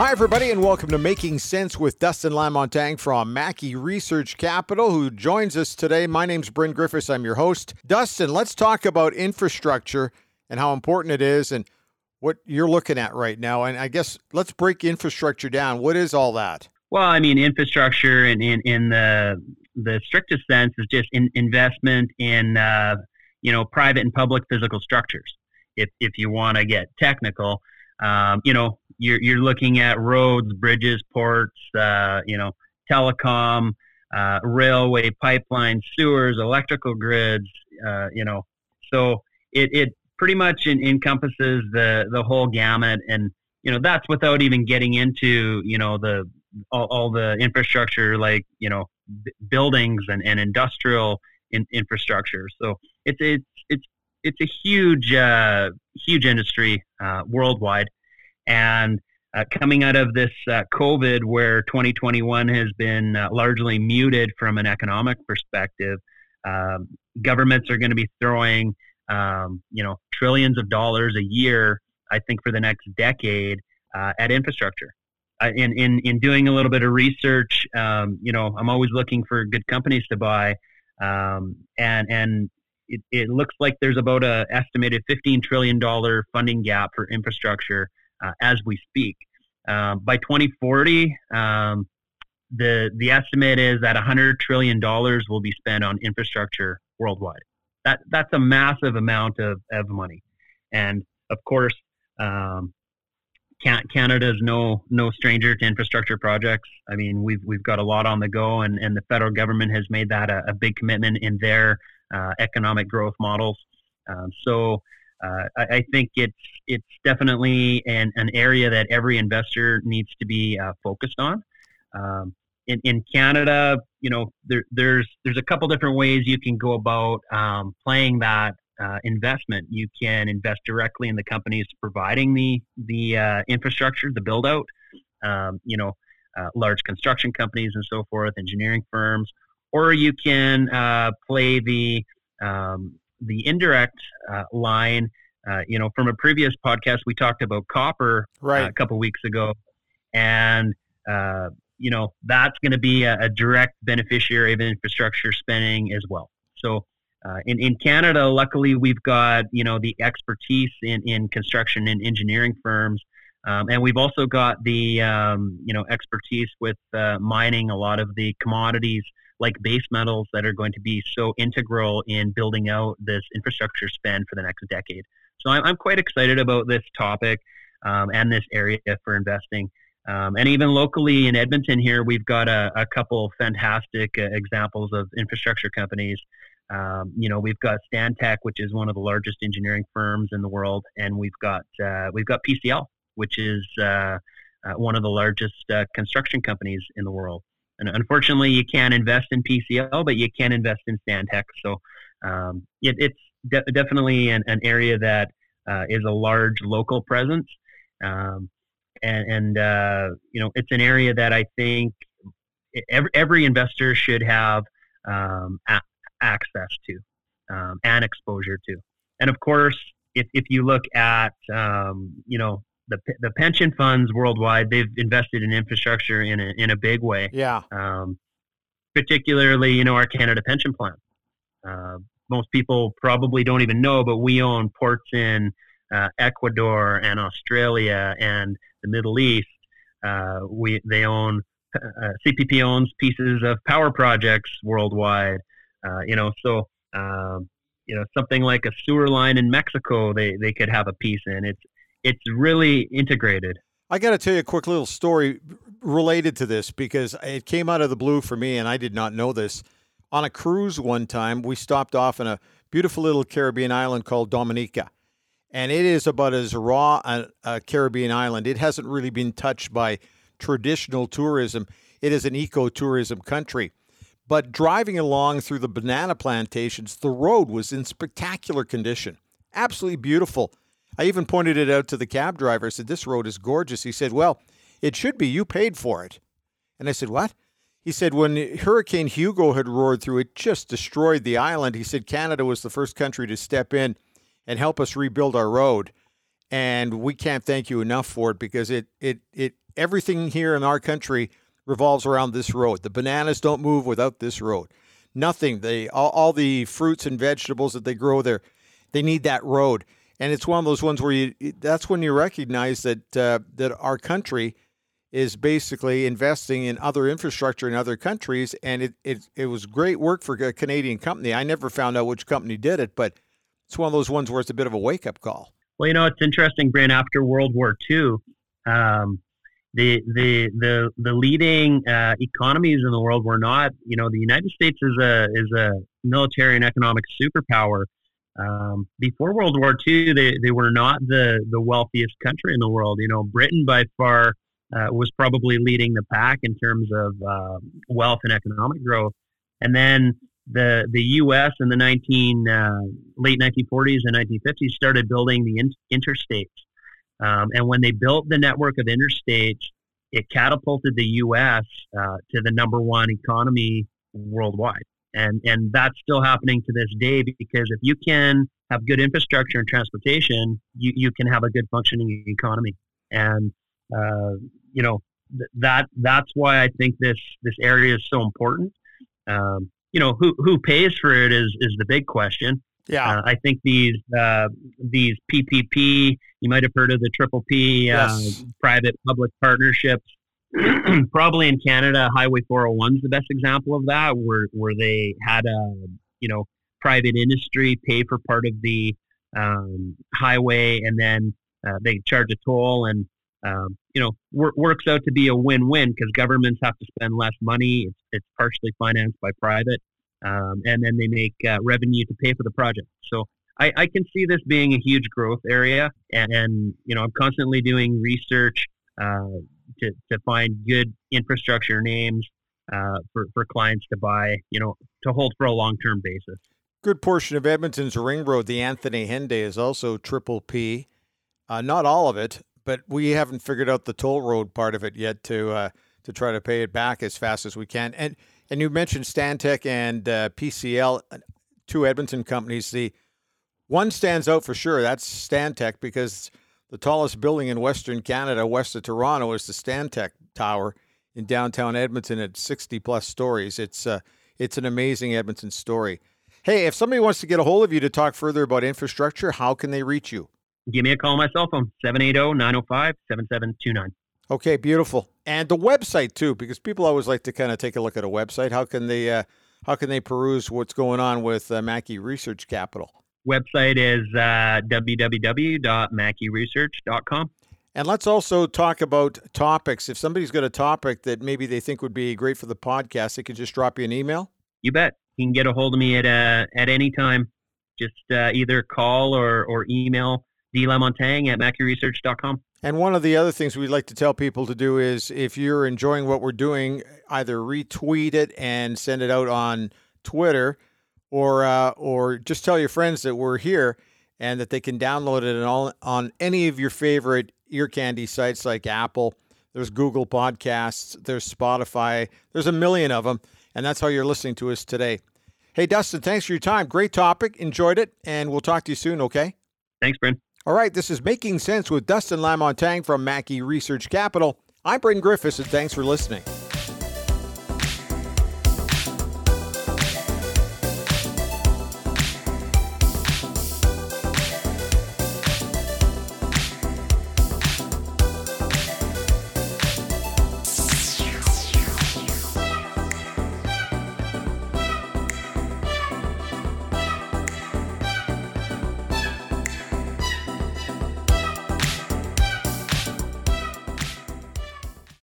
Hi, everybody, and welcome to Making Sense with Dustin Lamontagne from Mackie Research Capital, who joins us today. My name's Bryn Griffiths. I'm your host. Dustin, let's talk about infrastructure and how important it is and what you're looking at right now. And I guess let's break infrastructure down. What is all that? Well, I mean, infrastructure in, in, in the the strictest sense is just in, investment in uh, you know private and public physical structures. If if you want to get technical, um, you know, you're you're looking at roads, bridges, ports, uh, you know, telecom, uh, railway, pipelines, sewers, electrical grids. Uh, you know, so it it pretty much in, encompasses the the whole gamut, and you know that's without even getting into you know the all, all the infrastructure like you know b- buildings and, and industrial in, infrastructure. So it's it's it's it's a huge, uh, huge industry uh, worldwide. And uh, coming out of this uh, COVID, where 2021 has been uh, largely muted from an economic perspective, um, governments are going to be throwing, um, you know, trillions of dollars a year, I think, for the next decade uh, at infrastructure. in, in, in doing a little bit of research, um, you know, I'm always looking for good companies to buy. Um, and and it, it looks like there's about a estimated 15 trillion dollar funding gap for infrastructure uh, as we speak. Um, by 2040, um, the the estimate is that 100 trillion dollars will be spent on infrastructure worldwide. That that's a massive amount of, of money, and of course, um, Canada is no no stranger to infrastructure projects. I mean, we've we've got a lot on the go, and, and the federal government has made that a, a big commitment in their uh, economic growth models. Um, so uh, I, I, think it's it's definitely an, an area that every investor needs to be uh, focused on. Um, in, in Canada, you know, there, there's there's a couple different ways you can go about um, playing that uh, investment. You can invest directly in the companies providing the the uh, infrastructure, the build out. Um, you know, uh, large construction companies and so forth, engineering firms, or you can play the um, the indirect uh, line. Uh, you know, from a previous podcast, we talked about copper right. a couple weeks ago, and you know that's going to be a, a direct beneficiary of infrastructure spending as well. So uh, in, in Canada, luckily, we've got you know the expertise in, in construction and engineering firms, um, and we've also got the um, you know expertise with uh, mining a lot of the commodities like base metals that are going to be so integral in building out this infrastructure spend for the next decade. So I'm, I'm quite excited about this topic um, and this area for investing. Um, and even locally in Edmonton here, we've got a, a couple fantastic uh, examples of infrastructure companies um, you know, we've got Stantec, which is one of the largest engineering firms in the world, and we've got uh, we've got PCL, which is uh, uh, one of the largest uh, construction companies in the world. And unfortunately, you can't invest in PCL, but you can invest in Stantec. So um, it, it's de- definitely an, an, area that uh, is a large local presence, um, and, and uh, you know, it's an area that I think every, every investor should have um, access to um, and exposure to. And of course, if, if you look at um, you know the the pension funds worldwide, they've invested in infrastructure in a in a big way. Yeah. Um, particularly, you know, our Canada Pension Plan. Uh, most people probably don't even know, but we own ports in uh, Ecuador and Australia and the Middle East. Uh, we they own uh, CPP owns pieces of power projects worldwide. Uh, you know, so um, you know something like a sewer line in Mexico, they they could have a piece in. It's it's really integrated. I got to tell you a quick little story related to this because it came out of the blue for me, and I did not know this. On a cruise one time, we stopped off in a beautiful little Caribbean island called Dominica. And it is about as raw a, a Caribbean island. It hasn't really been touched by traditional tourism. It is an ecotourism country. But driving along through the banana plantations, the road was in spectacular condition. Absolutely beautiful. I even pointed it out to the cab driver. I said, This road is gorgeous. He said, Well, it should be. You paid for it. And I said, What? He said, When Hurricane Hugo had roared through, it just destroyed the island. He said, Canada was the first country to step in and help us rebuild our road. And we can't thank you enough for it because it, it, it everything here in our country revolves around this road. The bananas don't move without this road. Nothing. They all, all the fruits and vegetables that they grow there, they need that road. And it's one of those ones where you that's when you recognize that uh, that our country is basically investing in other infrastructure in other countries. And it, it, it was great work for a Canadian company. I never found out which company did it, but it's one of those ones where it's a bit of a wake up call. Well, you know, it's interesting, Brent, after World War II, um, the, the, the, the leading uh, economies in the world were not, you know, the United States is a, is a military and economic superpower. Um, before World War II, they, they were not the, the wealthiest country in the world. You know, Britain by far uh, was probably leading the pack in terms of uh, wealth and economic growth. And then the the U.S. in the 19 uh, late 1940s and 1950s started building the in- interstates. Um, and when they built the network of interstates, it catapulted the U.S. Uh, to the number one economy worldwide. And and that's still happening to this day because if you can have good infrastructure and transportation, you, you can have a good functioning economy. And uh, you know th- that that's why I think this this area is so important. Um, you know who who pays for it is is the big question. Yeah, uh, I think these uh, these PPP. You might have heard of the triple P, uh, yes. private public partnerships. Probably in Canada, Highway 401 is the best example of that, where where they had a you know private industry pay for part of the um, highway, and then uh, they charge a toll, and um, you know, wor- works out to be a win-win because governments have to spend less money. It's, it's partially financed by private, um, and then they make uh, revenue to pay for the project. So I, I, can see this being a huge growth area, and, and you know, I'm constantly doing research uh, to to find good infrastructure names uh, for for clients to buy. You know, to hold for a long-term basis. Good portion of Edmonton's ring road, the Anthony Henday, is also triple P. Uh, not all of it, but we haven't figured out the toll road part of it yet to uh, to try to pay it back as fast as we can. And and you mentioned Stantec and uh, PCL, two Edmonton companies. The one stands out for sure. That's Stantec because the tallest building in Western Canada, west of Toronto, is the Stantec Tower in downtown Edmonton at 60 plus stories. It's uh, it's an amazing Edmonton story. Hey, if somebody wants to get a hold of you to talk further about infrastructure, how can they reach you? give me a call on my cell phone, 780-905-7729. Okay, beautiful. And the website too, because people always like to kind of take a look at a website. How can they uh, how can they peruse what's going on with uh, Mackie Research Capital? Website is uh, www.mackieresearch.com. And let's also talk about topics. If somebody's got a topic that maybe they think would be great for the podcast, they could just drop you an email. You bet. You can get a hold of me at uh, at any time. Just uh, either call or, or email dlamontagne at mackieresearch.com. And one of the other things we'd like to tell people to do is if you're enjoying what we're doing, either retweet it and send it out on Twitter or uh, or just tell your friends that we're here and that they can download it all on any of your favorite ear candy sites like Apple. There's Google Podcasts, there's Spotify, there's a million of them, and that's how you're listening to us today. Hey, Dustin, thanks for your time. Great topic. Enjoyed it, and we'll talk to you soon, okay? Thanks, Brent. All right, this is Making Sense with Dustin Lamontagne from Mackie Research Capital. I'm Bryn Griffiths, and thanks for listening.